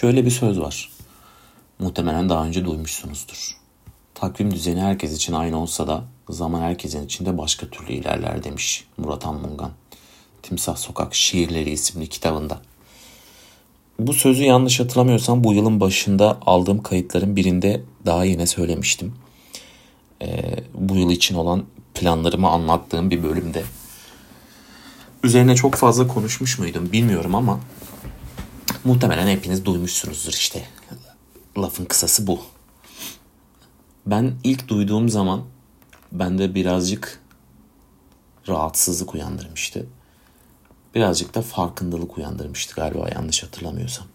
Şöyle bir söz var. Muhtemelen daha önce duymuşsunuzdur. Takvim düzeni herkes için aynı olsa da zaman herkesin içinde başka türlü ilerler demiş Murat Anmungan. Timsah Sokak Şiirleri isimli kitabında. Bu sözü yanlış hatırlamıyorsam bu yılın başında aldığım kayıtların birinde daha yine söylemiştim. Ee, bu yıl için olan planlarımı anlattığım bir bölümde. Üzerine çok fazla konuşmuş muydum bilmiyorum ama muhtemelen hepiniz duymuşsunuzdur işte. Lafın kısası bu. Ben ilk duyduğum zaman bende birazcık rahatsızlık uyandırmıştı. Birazcık da farkındalık uyandırmıştı galiba yanlış hatırlamıyorsam.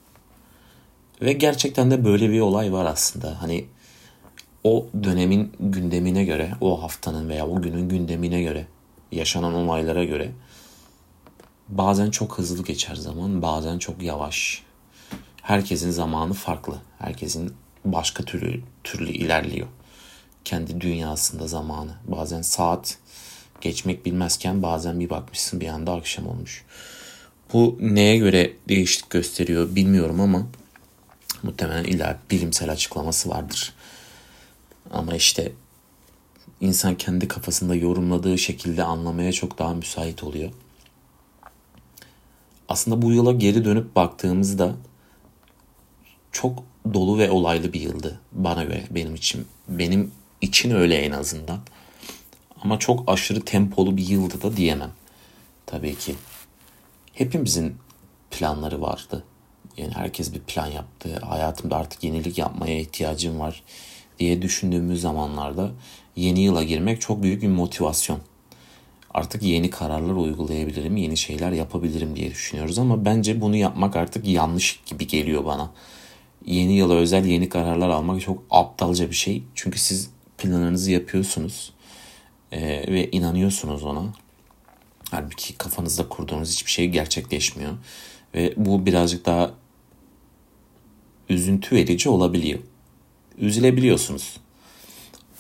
Ve gerçekten de böyle bir olay var aslında. Hani o dönemin gündemine göre, o haftanın veya o günün gündemine göre, yaşanan olaylara göre bazen çok hızlı geçer zaman, bazen çok yavaş. Herkesin zamanı farklı. Herkesin başka türlü türlü ilerliyor. Kendi dünyasında zamanı. Bazen saat geçmek bilmezken bazen bir bakmışsın bir anda akşam olmuş. Bu neye göre değişiklik gösteriyor bilmiyorum ama muhtemelen illa bilimsel açıklaması vardır. Ama işte insan kendi kafasında yorumladığı şekilde anlamaya çok daha müsait oluyor. Aslında bu yıla geri dönüp baktığımızda çok dolu ve olaylı bir yıldı bana göre benim için. Benim için öyle en azından. Ama çok aşırı tempolu bir yıldı da diyemem. Tabii ki. Hepimizin planları vardı. Yani herkes bir plan yaptı. Hayatımda artık yenilik yapmaya ihtiyacım var diye düşündüğümüz zamanlarda yeni yıla girmek çok büyük bir motivasyon. Artık yeni kararlar uygulayabilirim, yeni şeyler yapabilirim diye düşünüyoruz ama bence bunu yapmak artık yanlış gibi geliyor bana. Yeni yıla özel yeni kararlar almak çok aptalca bir şey. Çünkü siz planlarınızı yapıyorsunuz ee, ve inanıyorsunuz ona. Halbuki kafanızda kurduğunuz hiçbir şey gerçekleşmiyor. Ve bu birazcık daha üzüntü verici olabiliyor üzülebiliyorsunuz.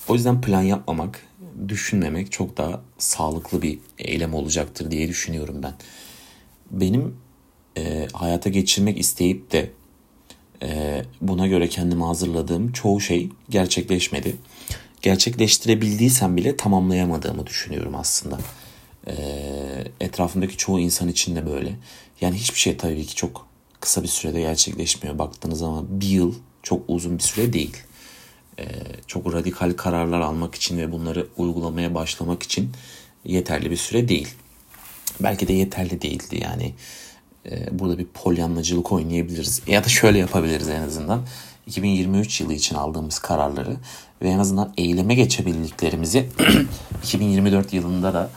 O yüzden plan yapmamak, düşünmemek çok daha sağlıklı bir eylem olacaktır diye düşünüyorum ben. Benim e, hayata geçirmek isteyip de e, buna göre kendimi hazırladığım çoğu şey gerçekleşmedi. Gerçekleştirebildiysem bile tamamlayamadığımı düşünüyorum aslında. E, etrafımdaki çoğu insan için de böyle. Yani hiçbir şey tabii ki çok kısa bir sürede gerçekleşmiyor. Baktığınız zaman bir yıl çok uzun bir süre değil. Ee, çok radikal kararlar almak için ve bunları uygulamaya başlamak için yeterli bir süre değil. Belki de yeterli değildi yani. E, burada bir polyanlacılık oynayabiliriz. Ya da şöyle yapabiliriz en azından. 2023 yılı için aldığımız kararları ve en azından eyleme geçebildiklerimizi 2024 yılında da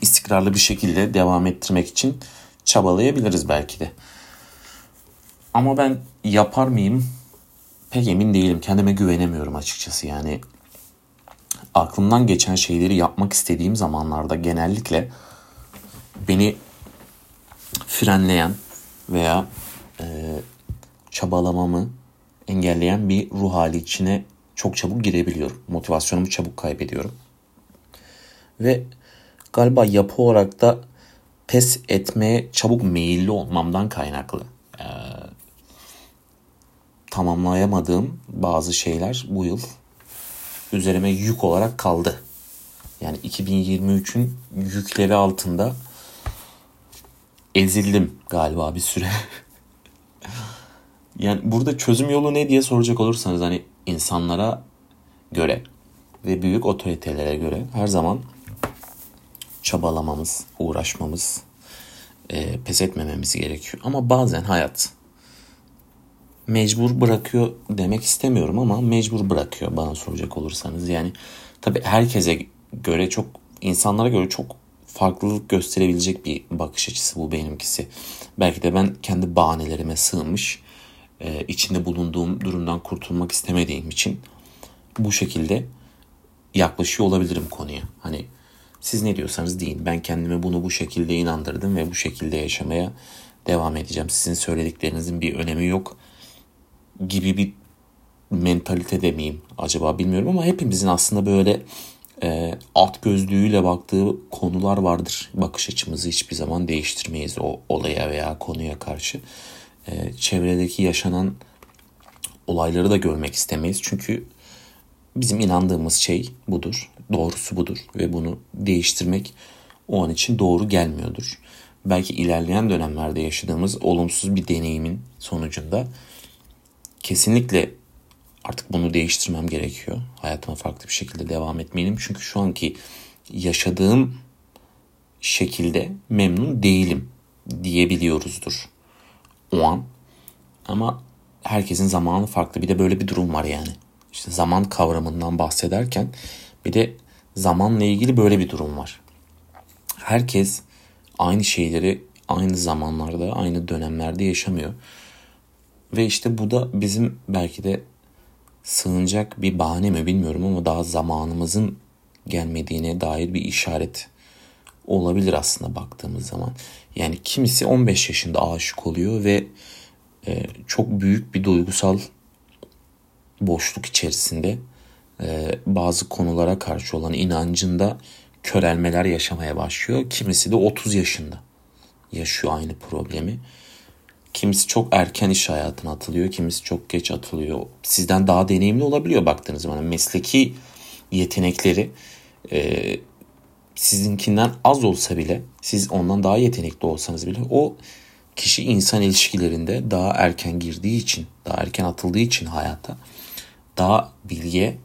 istikrarlı bir şekilde devam ettirmek için çabalayabiliriz belki de. Ama ben yapar mıyım pek emin değilim. Kendime güvenemiyorum açıkçası yani. Aklımdan geçen şeyleri yapmak istediğim zamanlarda genellikle beni frenleyen veya e, çabalamamı engelleyen bir ruh hali içine çok çabuk girebiliyorum. Motivasyonumu çabuk kaybediyorum. Ve galiba yapı olarak da pes etmeye çabuk meyilli olmamdan kaynaklı. Tamamlayamadığım bazı şeyler bu yıl üzerime yük olarak kaldı. Yani 2023'ün yükleri altında ezildim galiba bir süre. yani burada çözüm yolu ne diye soracak olursanız hani insanlara göre ve büyük otoritelere göre her zaman çabalamamız, uğraşmamız, e, pes etmememiz gerekiyor. Ama bazen hayat mecbur bırakıyor demek istemiyorum ama mecbur bırakıyor bana soracak olursanız. Yani tabi herkese göre çok insanlara göre çok farklılık gösterebilecek bir bakış açısı bu benimkisi. Belki de ben kendi bahanelerime sığmış, e, içinde bulunduğum durumdan kurtulmak istemediğim için bu şekilde yaklaşıyor olabilirim konuya. Hani siz ne diyorsanız deyin. Ben kendime bunu bu şekilde inandırdım ve bu şekilde yaşamaya devam edeceğim. Sizin söylediklerinizin bir önemi yok gibi bir mentalite demeyeyim acaba bilmiyorum ama hepimizin aslında böyle e, alt gözlüğüyle baktığı konular vardır. Bakış açımızı hiçbir zaman değiştirmeyiz o olaya veya konuya karşı. e, çevredeki yaşanan olayları da görmek istemeyiz. Çünkü bizim inandığımız şey budur. Doğrusu budur ve bunu değiştirmek o an için doğru gelmiyordur. Belki ilerleyen dönemlerde yaşadığımız olumsuz bir deneyimin sonucunda kesinlikle artık bunu değiştirmem gerekiyor. Hayatıma farklı bir şekilde devam etmeliyim. Çünkü şu anki yaşadığım şekilde memnun değilim diyebiliyoruzdur o an. Ama herkesin zamanı farklı. Bir de böyle bir durum var yani. İşte zaman kavramından bahsederken bir de zamanla ilgili böyle bir durum var. Herkes aynı şeyleri aynı zamanlarda, aynı dönemlerde yaşamıyor. Ve işte bu da bizim belki de sığınacak bir bahane mi bilmiyorum ama daha zamanımızın gelmediğine dair bir işaret olabilir aslında baktığımız zaman. Yani kimisi 15 yaşında aşık oluyor ve e, çok büyük bir duygusal boşluk içerisinde e, bazı konulara karşı olan inancında körelmeler yaşamaya başlıyor. Kimisi de 30 yaşında yaşıyor aynı problemi. Kimisi çok erken iş hayatına atılıyor, kimisi çok geç atılıyor. Sizden daha deneyimli olabiliyor baktığınız zaman. Mesleki yetenekleri e, sizinkinden az olsa bile, siz ondan daha yetenekli olsanız bile o kişi insan ilişkilerinde daha erken girdiği için, daha erken atıldığı için hayata daha bilge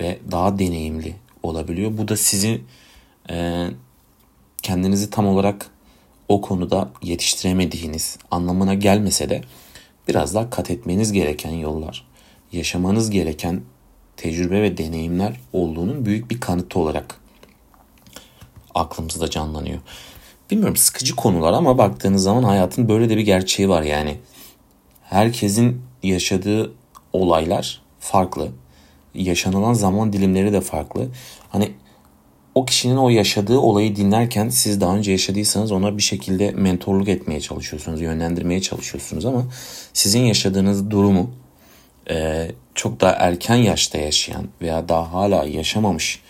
ve daha deneyimli olabiliyor. Bu da sizi e, kendinizi tam olarak o konuda yetiştiremediğiniz anlamına gelmese de biraz daha kat etmeniz gereken yollar, yaşamanız gereken tecrübe ve deneyimler olduğunun büyük bir kanıtı olarak aklımızda canlanıyor. Bilmiyorum sıkıcı konular ama baktığınız zaman hayatın böyle de bir gerçeği var yani. Herkesin yaşadığı olaylar farklı. Yaşanılan zaman dilimleri de farklı. Hani o kişinin o yaşadığı olayı dinlerken siz daha önce yaşadıysanız ona bir şekilde mentorluk etmeye çalışıyorsunuz, yönlendirmeye çalışıyorsunuz ama sizin yaşadığınız durumu e, çok daha erken yaşta yaşayan veya daha hala yaşamamış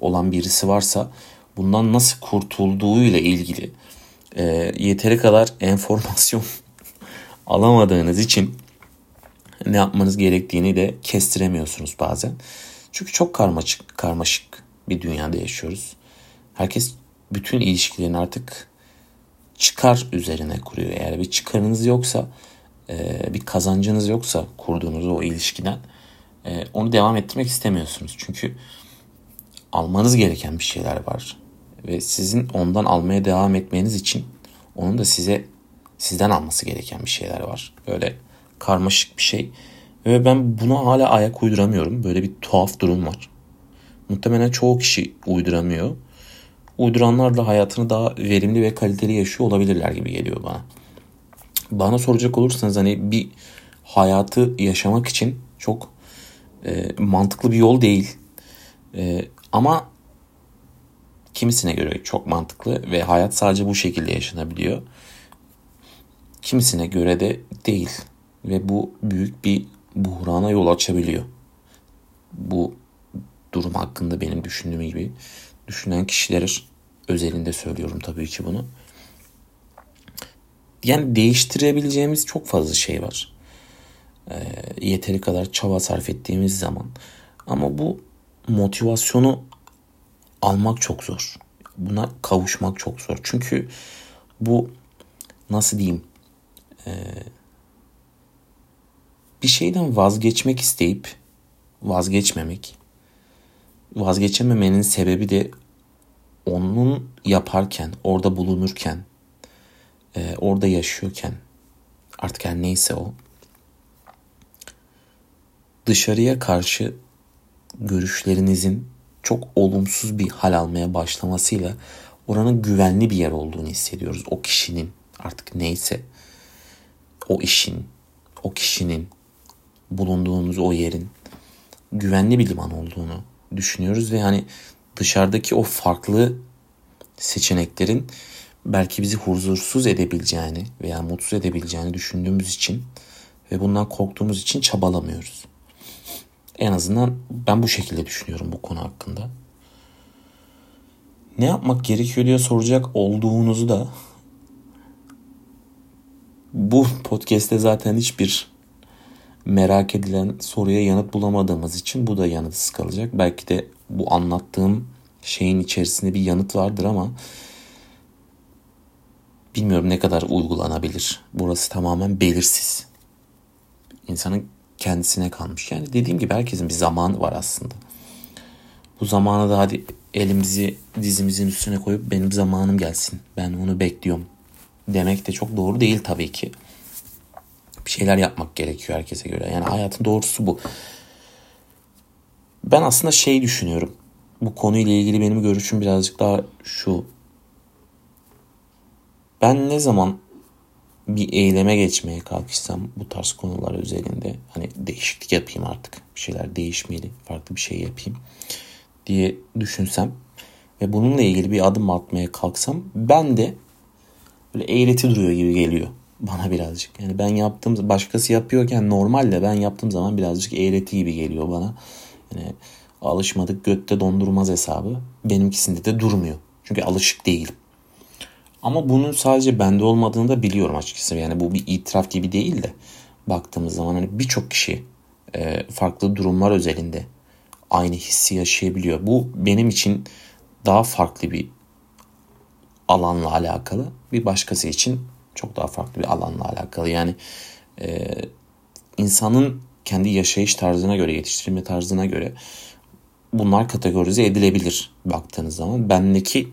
olan birisi varsa bundan nasıl kurtulduğu ile ilgili e, yeteri kadar enformasyon alamadığınız için ne yapmanız gerektiğini de kestiremiyorsunuz bazen. Çünkü çok karmaşık, karmaşık bir dünyada yaşıyoruz. Herkes bütün ilişkilerini artık çıkar üzerine kuruyor. Eğer bir çıkarınız yoksa, e, bir kazancınız yoksa kurduğunuz o ilişkiden e, onu devam ettirmek istemiyorsunuz. Çünkü almanız gereken bir şeyler var. Ve sizin ondan almaya devam etmeniz için onun da size sizden alması gereken bir şeyler var. Böyle karmaşık bir şey. Ve ben buna hala ayak uyduramıyorum. Böyle bir tuhaf durum var. Muhtemelen çoğu kişi uyduramıyor. Uyduranlar da hayatını daha verimli ve kaliteli yaşıyor olabilirler gibi geliyor bana. Bana soracak olursanız hani bir hayatı yaşamak için çok e, mantıklı bir yol değil. E, ama kimisine göre çok mantıklı ve hayat sadece bu şekilde yaşanabiliyor. Kimisine göre de değil ve bu büyük bir buhrana yol açabiliyor. Bu durum hakkında benim düşündüğüm gibi düşünen kişiler özelinde söylüyorum tabii ki bunu. Yani değiştirebileceğimiz çok fazla şey var. E, yeteri kadar çaba sarf ettiğimiz zaman. Ama bu motivasyonu almak çok zor. Buna kavuşmak çok zor. Çünkü bu nasıl diyeyim e, bir şeyden vazgeçmek isteyip vazgeçmemek vazgeçememenin sebebi de onun yaparken, orada bulunurken, e, orada yaşıyorken artık her neyse o dışarıya karşı görüşlerinizin çok olumsuz bir hal almaya başlamasıyla oranın güvenli bir yer olduğunu hissediyoruz. O kişinin artık neyse o işin, o kişinin bulunduğunuz o yerin güvenli bir liman olduğunu düşünüyoruz ve hani dışarıdaki o farklı seçeneklerin belki bizi huzursuz edebileceğini veya mutsuz edebileceğini düşündüğümüz için ve bundan korktuğumuz için çabalamıyoruz. En azından ben bu şekilde düşünüyorum bu konu hakkında. Ne yapmak gerekiyor diye soracak olduğunuzu da bu podcast'te zaten hiçbir merak edilen soruya yanıt bulamadığımız için bu da yanıtsız kalacak. Belki de bu anlattığım şeyin içerisinde bir yanıt vardır ama bilmiyorum ne kadar uygulanabilir. Burası tamamen belirsiz. İnsanın kendisine kalmış. Yani dediğim gibi herkesin bir zamanı var aslında. Bu zamana da hadi elimizi dizimizin üstüne koyup benim zamanım gelsin. Ben onu bekliyorum demek de çok doğru değil tabii ki. Bir şeyler yapmak gerekiyor herkese göre. Yani hayatın doğrusu bu. Ben aslında şey düşünüyorum. Bu konuyla ilgili benim görüşüm birazcık daha şu. Ben ne zaman bir eyleme geçmeye kalkışsam bu tarz konular üzerinde hani değişiklik yapayım artık. Bir şeyler değişmeli, farklı bir şey yapayım diye düşünsem ve bununla ilgili bir adım atmaya kalksam ben de böyle eğreti duruyor gibi geliyor bana birazcık. Yani ben yaptığım başkası yapıyorken normalde ben yaptığım zaman birazcık eğreti gibi geliyor bana. Yani alışmadık götte dondurmaz hesabı benimkisinde de durmuyor. Çünkü alışık değilim. Ama bunun sadece bende olmadığını da biliyorum açıkçası. Yani bu bir itiraf gibi değil de baktığımız zaman hani birçok kişi e, farklı durumlar özelinde aynı hissi yaşayabiliyor. Bu benim için daha farklı bir alanla alakalı. Bir başkası için çok daha farklı bir alanla alakalı. Yani e, insanın kendi yaşayış tarzına göre, yetiştirilme tarzına göre bunlar kategorize edilebilir baktığınız zaman. Bendeki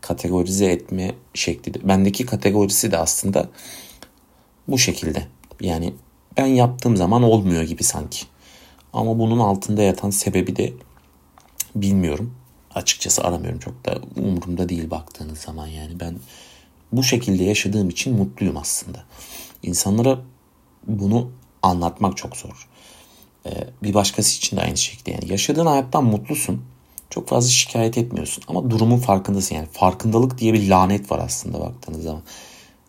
kategorize etme şekli de, bendeki kategorisi de aslında bu şekilde. Yani ben yaptığım zaman olmuyor gibi sanki. Ama bunun altında yatan sebebi de bilmiyorum. Açıkçası aramıyorum çok da umurumda değil baktığınız zaman yani ben bu şekilde yaşadığım için mutluyum aslında. İnsanlara bunu anlatmak çok zor. Ee, bir başkası için de aynı şekilde yani yaşadığın hayattan mutlusun. Çok fazla şikayet etmiyorsun ama durumun farkındasın yani farkındalık diye bir lanet var aslında baktığınız zaman.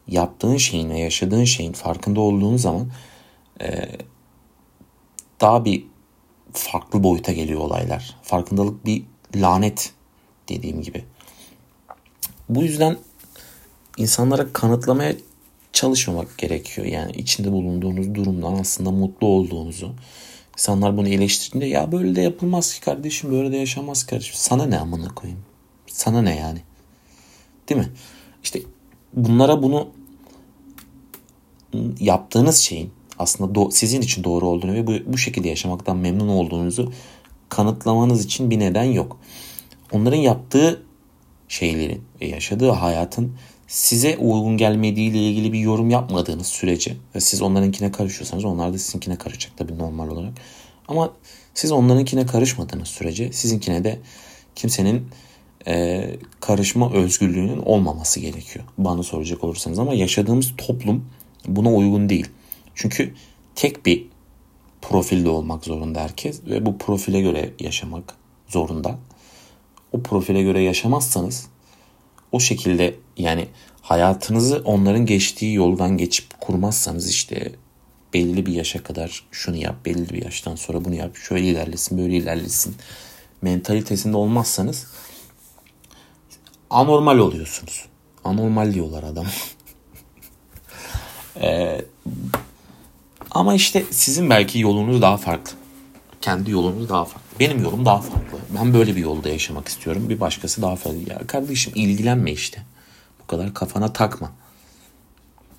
Yaptığın şeyin ve yaşadığın şeyin farkında olduğun zaman e, daha bir farklı boyuta geliyor olaylar. Farkındalık bir lanet dediğim gibi. Bu yüzden insanlara kanıtlamaya çalışmamak gerekiyor. Yani içinde bulunduğunuz durumdan aslında mutlu olduğunuzu. İnsanlar bunu eleştirdiğinde ya böyle de yapılmaz ki kardeşim böyle de yaşamaz kardeşim. Sana ne amına koyayım? Sana ne yani? Değil mi? İşte bunlara bunu yaptığınız şeyin aslında do- sizin için doğru olduğunu ve bu, bu şekilde yaşamaktan memnun olduğunuzu kanıtlamanız için bir neden yok. Onların yaptığı şeylerin ve yaşadığı hayatın size uygun gelmediğiyle ilgili bir yorum yapmadığınız sürece ve siz onlarınkine karışıyorsanız onlar da sizinkine karışacak tabii normal olarak. Ama siz onlarınkine karışmadığınız sürece sizinkine de kimsenin e, karışma özgürlüğünün olmaması gerekiyor. Bana soracak olursanız ama yaşadığımız toplum buna uygun değil. Çünkü tek bir profilde olmak zorunda herkes ve bu profile göre yaşamak zorunda. O profile göre yaşamazsanız o şekilde yani hayatınızı onların geçtiği yoldan geçip kurmazsanız işte belli bir yaşa kadar şunu yap, belli bir yaştan sonra bunu yap, şöyle ilerlesin, böyle ilerlesin mentalitesinde olmazsanız anormal oluyorsunuz. Anormal diyorlar adam. ee, ama işte sizin belki yolunuz daha farklı. Kendi yolunuz daha farklı. Benim yolum daha farklı. Ben böyle bir yolda yaşamak istiyorum. Bir başkası daha farklı. Ya kardeşim ilgilenme işte. Bu kadar kafana takma.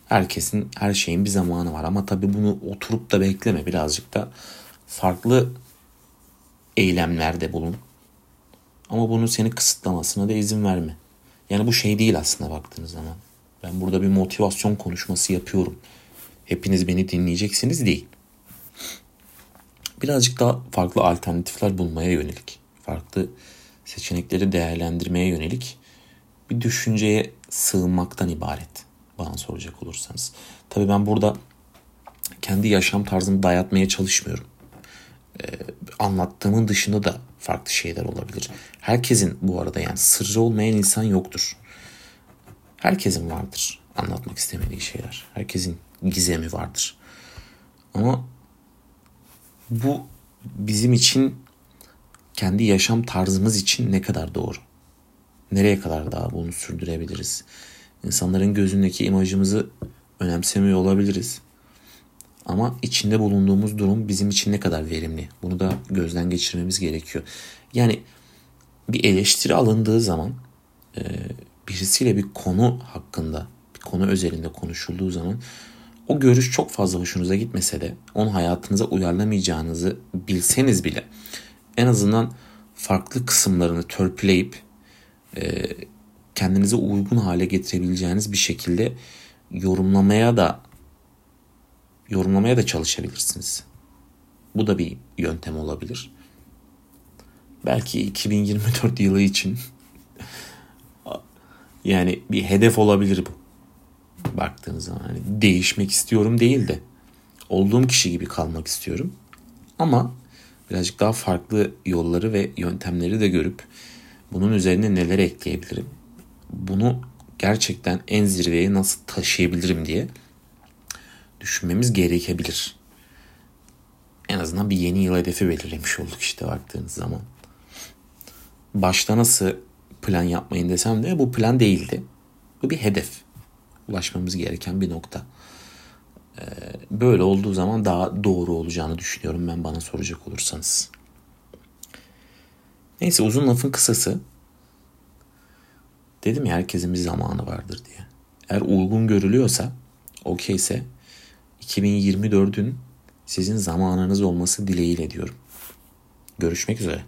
Herkesin her şeyin bir zamanı var ama tabii bunu oturup da bekleme. Birazcık da farklı eylemlerde bulun. Ama bunun seni kısıtlamasına da izin verme. Yani bu şey değil aslında baktığınız zaman. Ben burada bir motivasyon konuşması yapıyorum hepiniz beni dinleyeceksiniz değil. Birazcık daha farklı alternatifler bulmaya yönelik, farklı seçenekleri değerlendirmeye yönelik bir düşünceye sığınmaktan ibaret bana soracak olursanız. Tabii ben burada kendi yaşam tarzımı dayatmaya çalışmıyorum. Ee, anlattığımın dışında da farklı şeyler olabilir. Herkesin bu arada yani sırrı olmayan insan yoktur. Herkesin vardır anlatmak istemediği şeyler. Herkesin gizemi vardır. Ama bu bizim için kendi yaşam tarzımız için ne kadar doğru? Nereye kadar daha bunu sürdürebiliriz? İnsanların gözündeki imajımızı önemsemiyor olabiliriz. Ama içinde bulunduğumuz durum bizim için ne kadar verimli? Bunu da gözden geçirmemiz gerekiyor. Yani bir eleştiri alındığı zaman e, birisiyle bir konu hakkında, bir konu özelinde konuşulduğu zaman o görüş çok fazla hoşunuza gitmese de onu hayatınıza uyarlamayacağınızı bilseniz bile en azından farklı kısımlarını törpüleyip e, kendinize uygun hale getirebileceğiniz bir şekilde yorumlamaya da yorumlamaya da çalışabilirsiniz. Bu da bir yöntem olabilir. Belki 2024 yılı için yani bir hedef olabilir bu. Baktığınız zaman hani değişmek istiyorum değil de olduğum kişi gibi kalmak istiyorum. Ama birazcık daha farklı yolları ve yöntemleri de görüp bunun üzerine neler ekleyebilirim? Bunu gerçekten en zirveye nasıl taşıyabilirim diye düşünmemiz gerekebilir. En azından bir yeni yıl hedefi belirlemiş olduk işte baktığınız zaman. Başta nasıl plan yapmayın desem de bu plan değildi. Bu bir hedef. Ulaşmamız gereken bir nokta. Ee, böyle olduğu zaman daha doğru olacağını düşünüyorum ben bana soracak olursanız. Neyse uzun lafın kısası. Dedim ya herkesin bir zamanı vardır diye. Eğer uygun görülüyorsa, okeyse 2024'ün sizin zamanınız olması dileğiyle diyorum. Görüşmek üzere.